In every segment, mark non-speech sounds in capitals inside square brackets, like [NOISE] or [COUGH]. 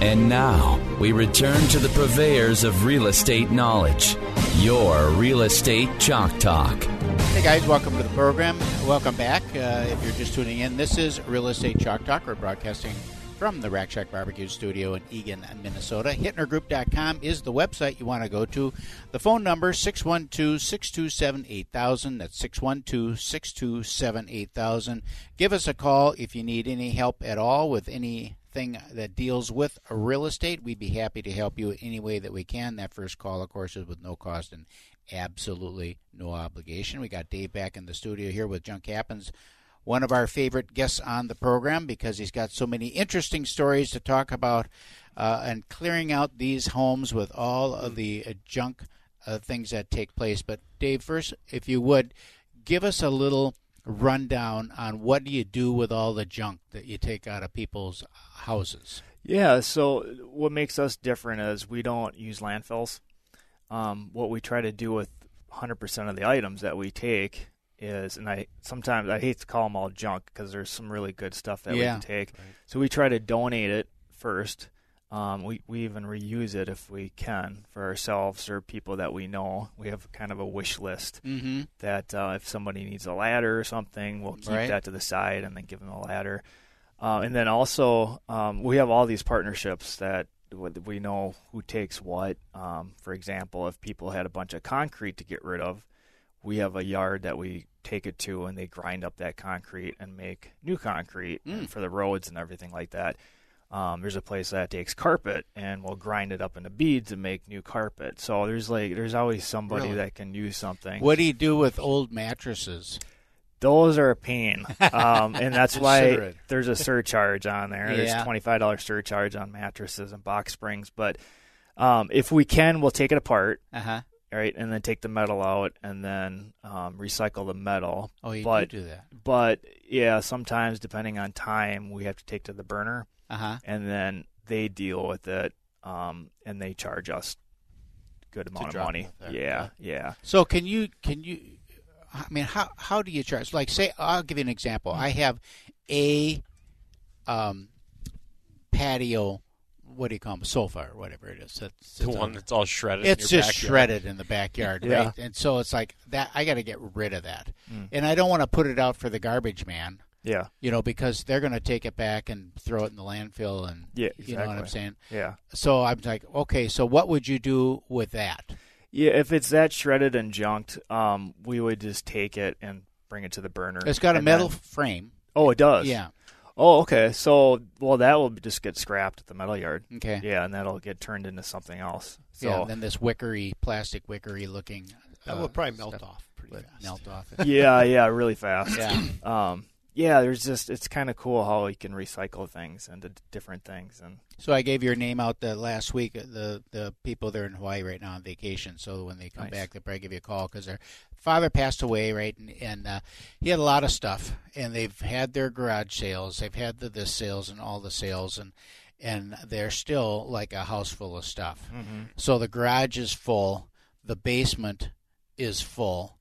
And now we return to the purveyors of real estate knowledge, your Real Estate Chalk Talk. Hey guys, welcome to the program. Welcome back. Uh, if you're just tuning in, this is Real Estate Chalk Talk. We're broadcasting from the Rack Shack Barbecue Studio in Eagan, Minnesota. HittnerGroup.com is the website you want to go to. The phone number 612-627-8000. That's 612-627-8000. Give us a call if you need any help at all with anything that deals with real estate. We'd be happy to help you any way that we can. That first call, of course, is with no cost and absolutely no obligation. We got Dave back in the studio here with Junk Happens one of our favorite guests on the program because he's got so many interesting stories to talk about uh, and clearing out these homes with all of the uh, junk uh, things that take place. But Dave, first, if you would, give us a little rundown on what do you do with all the junk that you take out of people's houses. Yeah, so what makes us different is we don't use landfills. Um, what we try to do with 100% of the items that we take is, and I sometimes I hate to call them all junk because there's some really good stuff that Yeah. we can take. So we try to donate it first. Um, we we even reuse it if we can for ourselves or people that we know. We have kind of a wish list Mm-hmm. that uh, if somebody needs a ladder or something, we'll keep Right. that to the side and then give them a ladder. Uh, and then also, um, we have all these partnerships that we know who takes what. Um, for example, if people had a bunch of concrete to get rid of, we have a yard that we take it to and they grind up that concrete and make new concrete and for the roads and everything like that. Um, there's a place that takes carpet and will grind it up into beads and make new carpet. So there's like there's always somebody Really? that can use something. What do you do with old mattresses? Those are a pain, um, and that's [LAUGHS] why there's a surcharge on there. Yeah. There's twenty five dollars surcharge on mattresses and box springs. But um, if we can, we'll take it apart, Uh huh. Right, and then take the metal out, and then um, recycle the metal. Oh, you but do do that. but yeah, sometimes depending on time, we have to take to the burner, Uh huh. and then they deal with it, um, and they charge us good amount of money. there. Yeah, yeah. So can you can you? I mean, how how do you charge? Like, say, I'll give you an example. I have a um, patio. What do you call them? Sofa or whatever it is. That's, The one a- that's all shredded. It's in your just backyard. shredded in the backyard, Yeah. right? And so it's like that. I got to get rid of that, Mm. and I don't want to put it out for the garbage man. Yeah, You know, because they're going to take it back and throw it in the landfill, and yeah, you know what I'm saying. Yeah. So I'm like, okay, so what would you do with that? Yeah, if it's that shredded and junked, um, we would just take it and bring it to the burner. It's got a metal then- frame. oh, it does. Yeah. Oh, okay. So, well, that will just get scrapped at the metal yard. Okay. Yeah, and that'll get turned into something else. So, yeah. And then this wickery, plastic wickery looking. That uh, would probably melt stuff off pretty would fast. Melt off. [LAUGHS] [LAUGHS] yeah, yeah, really fast. yeah. Um, yeah, there's just it's kind of cool how you can recycle things into different things, and So I gave your name out the last week. uh, The the people they're in Hawaii right now on vacation. So when they come Nice. back, they'll probably give you a call because their father passed away, right? And, and uh, he had a lot of stuff, and they've had their garage sales, they've had the this sales and all the sales, and and they're still like a house full of stuff. So the garage is full, the basement is full,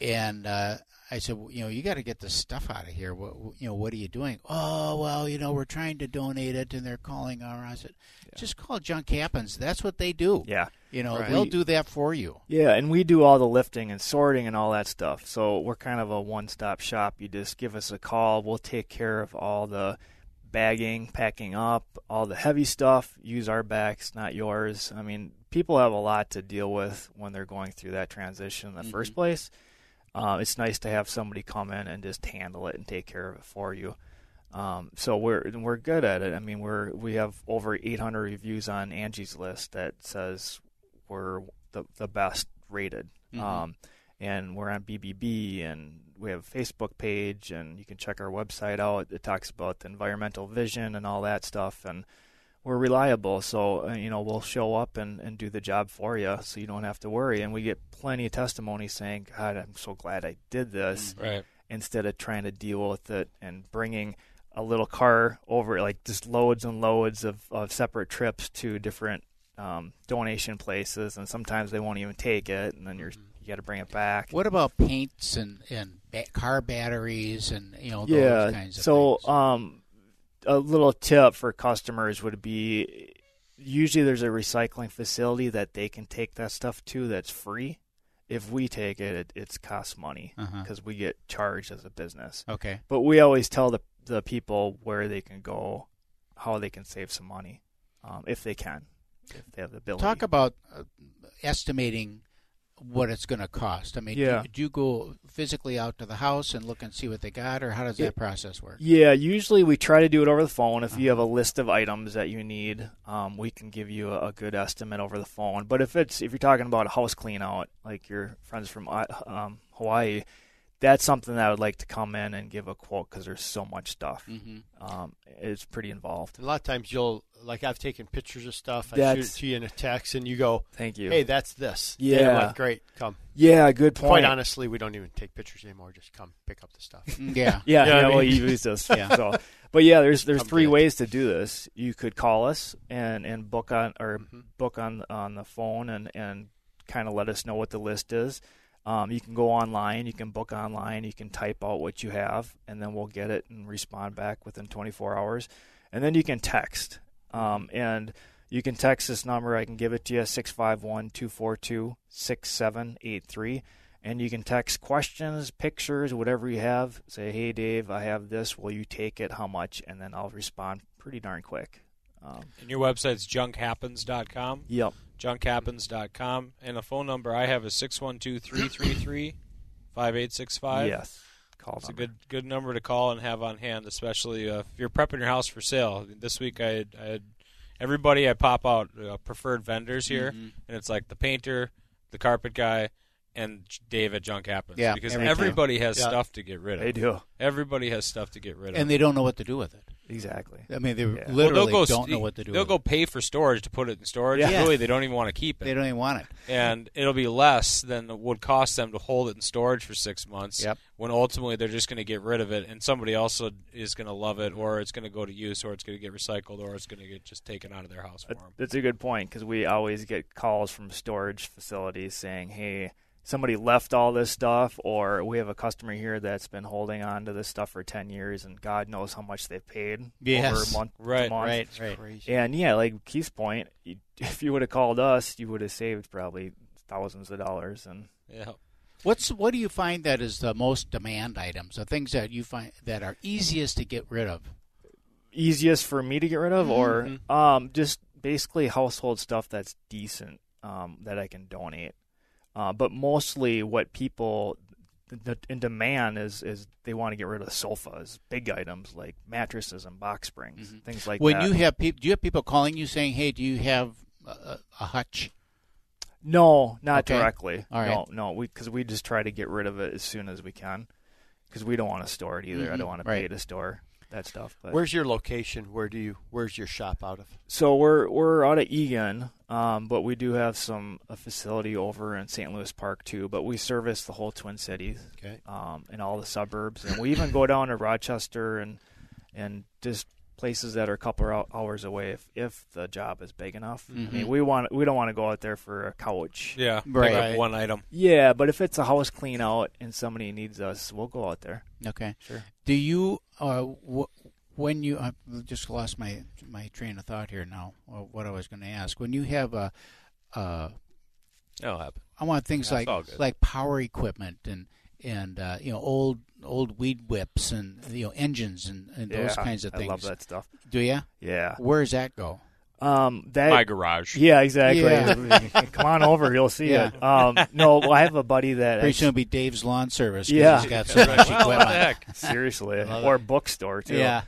and uh, I said, well, you know, you got to get this stuff out of here. What, you know, what are you doing? Oh, well, you know, we're trying to donate it, and they're calling our. I said, just call Junk Happens. That's what they do. yeah, You know, Right. they'll do that for you. Yeah, and we do all the lifting and sorting and all that stuff. So we're kind of a one-stop shop. You just give us a call. We'll take care of all the bagging, packing up, all the heavy stuff. Use our backs, not yours. I mean, people have a lot to deal with when they're going through that transition in the mm-hmm. first place. Uh, it's nice to have somebody come in and just handle it and take care of it for you. Um, so we're we're good at it. I mean, we're we have over 800 reviews on Angie's list that says we're the the best rated. Mhm. Um, and we're on BBB, and we have a Facebook page, and you can check our website out. It talks about the environmental vision and all that stuff, and we're reliable. So uh, you know we'll show up and, and do the job for you, so you don't have to worry. And we get plenty of testimony saying, "God, I'm so glad I did this," Right. instead of trying to deal with it and bringing a little car over, like just loads and loads of, of separate trips to different um, donation places, and sometimes they won't even take it, and then you're you got to bring it back. What about paints and and ba- car batteries and you know those yeah. kinds of so, things? um, a little tip for customers would be usually there's a recycling facility that they can take that stuff to that's free. If we take it, it it's costs money Uh-huh. because we get charged as a business. okay. But we always tell the the people where they can go, how they can save some money, um, if they can, if they have the ability. Talk about uh, estimating what it's going to cost. I mean, do- Yeah. do, you go physically out to the house and look and see what they got, or how does that Yeah. process work? Yeah, usually we try to do it over the phone. If you have a list of items that you need, um, we can give you a, a good estimate over the phone. But if it's if you're talking about a house clean out, like your friends from um, Hawaii, that's something that I would like to come in and give a quote because there's so much stuff. Mm-hmm. Um, it's pretty involved. A lot of times you'll like I've taken pictures of stuff. I shoot That's- it to you in a text, and you go, Thank you. "Hey, that's this." Yeah. And I'm like, great, come. yeah, good point. Quite honestly, we don't even take pictures anymore. Just come pick up the stuff. Yeah. [LAUGHS] Yeah, You know yeah. what I well, you use this. [LAUGHS] Yeah. So, but yeah, there's there's Come three get ways to do this. You could call us and and book on or Mhm. book on on the phone and and kind of let us know what the list is. Um, you can go online. You can book online. You can type out what you have, and then we'll get it and respond back within 24 hours. And then you can text. Um, and you can text this number. I can give it to you 651 242 6783. And you can text questions, pictures, whatever you have. Say, hey, Dave, I have this. Will you take it? How much? And then I'll respond pretty darn quick. Um, And your website's junkhappens.com. yep. Junkhappens.com. And the phone number I have is 612 333 5865. Yes. Call It's a good good number to call and have on hand, especially uh, if you're prepping your house for sale. This week I had, I had everybody I pop out uh, preferred vendors here, Mhm. and it's like the painter, the carpet guy, and David Junk Happens. Yeah, because every time. everybody has Yeah. stuff to get rid of. They do. Everybody has stuff to get rid of. And they don't know what to do with it. Exactly. I mean, they Yeah. Literally well, they'll go don't know what to do. They'll with go it. pay for storage to put it in storage. Yeah. Really, they don't even want to keep it. They don't even want it. and it'll be less than it would cost them to hold it in storage for six months. Yep. When ultimately they're just going to get rid of it, and somebody else is going to love it, or it's going to go to use, or it's going to get recycled, or it's going to get just taken out of their house for That- them. That's a good point because we always get calls from storage facilities saying, "Hey, somebody left all this stuff," or we have a customer here that's been holding on to this stuff for ten years, and God knows how much they've paid Yes. over month to Right, month. Right, right. Crazy. And yeah, like Keith's point, if you would have called us, you would have saved probably thousands of dollars. And Yeah. What's what do you find that is the most demand items? The things that you find that are easiest to get rid of? easiest for me to get rid of, Mm-hmm. or um, just basically household stuff that's decent um, that I can donate. Uh, but mostly, what people in demand is is they want to get rid of sofas, big items like mattresses and box springs, things like Mm-hmm. when you have people, do you have people calling you saying, "Hey, do you have a, a, hutch?" no, not Okay. directly. All right. No, no, we because we just try to get rid of it as soon as we can because we don't want to store it either. I Mhm. don't want to Right. pay to store that stuff. But Where's your location? Where do you? Where's your shop out of? So we're we're out of Eagan, um, but we do have some a facility over in St. Louis Park too. But we service the whole Twin Cities Okay. um, and all the suburbs, and we even go down to Rochester and and just places that are a couple of hours away if if the job is big enough. I Mhm. mean, we want we don't want to go out there for a couch. Yeah. Right. Pick up one item. Yeah, but if it's a house clean out and somebody needs us, we'll go out there. Okay. Sure. Do you uh, w- when you I just lost my my train of thought here now? uh, What I was going to ask when you have a uh, That'll happen. I want things Yeah, like it's all good. like power equipment and and uh, you know old old weed whips and you know engines and, and those kinds of things. I love that stuff. Do you? Yeah. Where does that go? Um, that My garage. Yeah, exactly. Yeah. [LAUGHS] Come on over, you'll see Yeah. it. Um, no, well, I have a buddy that Pretty soon it'll be Dave's lawn service. Yeah. he's got [LAUGHS] so much Well, what the equipment. heck? [LAUGHS] seriously, Love or bookstore too. Yeah.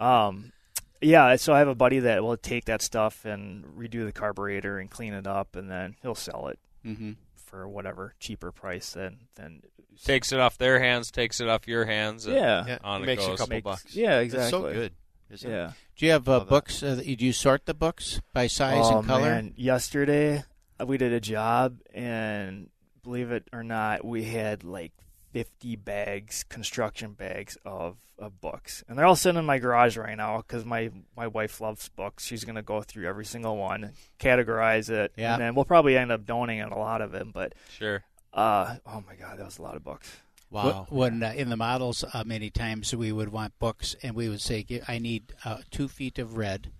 Um, yeah. So I have a buddy that will take that stuff and redo the carburetor and clean it up, and then he'll sell it hmm for whatever cheaper price than than Takes it off their hands, takes it off your hands. And Yeah. Yeah, on it it makes goes. a couple Makes- bucks. Yeah, It's exactly. so good. Isn't Yeah. It? Do you have uh, Love that. books? Uh, do you sort the books by size oh and color? man, yesterday uh, we did a job, and believe it or not, we had like 50 bags, construction bags of, of books, and they're all sitting in my garage right now because my my wife loves books. She's gonna go through every single one, categorize it, Yeah. and then we'll probably end up donating a lot of it. But Sure. Uh, oh my god, that was a lot of books. Wow. When uh, in the models, uh, many times we would want books, and we would say, "I need uh, two feet of red,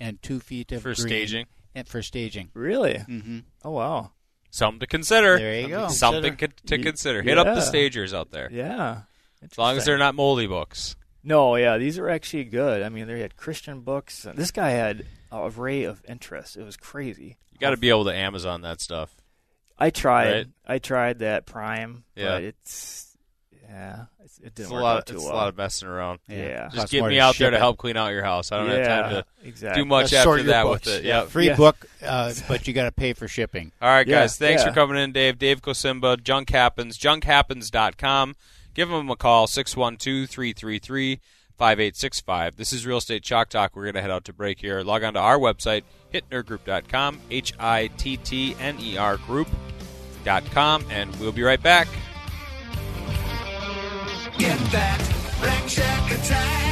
and two feet of For green, staging. and for staging." Really? Mm-hmm. Oh wow. Something to consider. There you go. Something co- to Ye- consider. Hit up the stagers out there. Yeah. As long as they're not moldy books. No, yeah, these are actually good. I mean, they had Christian books. This guy had a array of interests. It was crazy. You got to be able to Amazon that stuff. I tried. Right. I tried that Prime, Yeah. but it's yeah, it's, it didn't a work lot. out too It's well. a lot of messing around. Yeah. Just Costs get me out there ship to it. help clean out your house. I don't have time to exactly. do much Just sort after that books. with it. Yeah. Yep. Free Yeah. book, uh, but you got to pay for shipping. All right, Yeah, guys. Thanks yeah. for coming in, Dave. Dave Kosimba, Junk Happens, junkhappens.com. Give them a call, 612 333 5865. This is Real Estate Chalk Talk. We're going to head out to break here. Log on to our website, hittnergroup.com, H I T T N E R group.com, and we'll be right back. Get that Rack Shack attack,